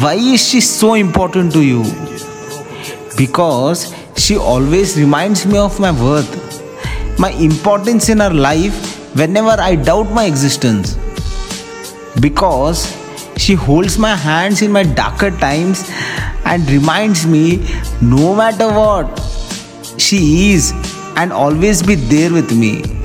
Why is she so important to you? Because she always reminds me of my worth, my importance in her life whenever I doubt my existence. Because she holds my hands in my darker times and reminds me no matter what, she is and always be there with me.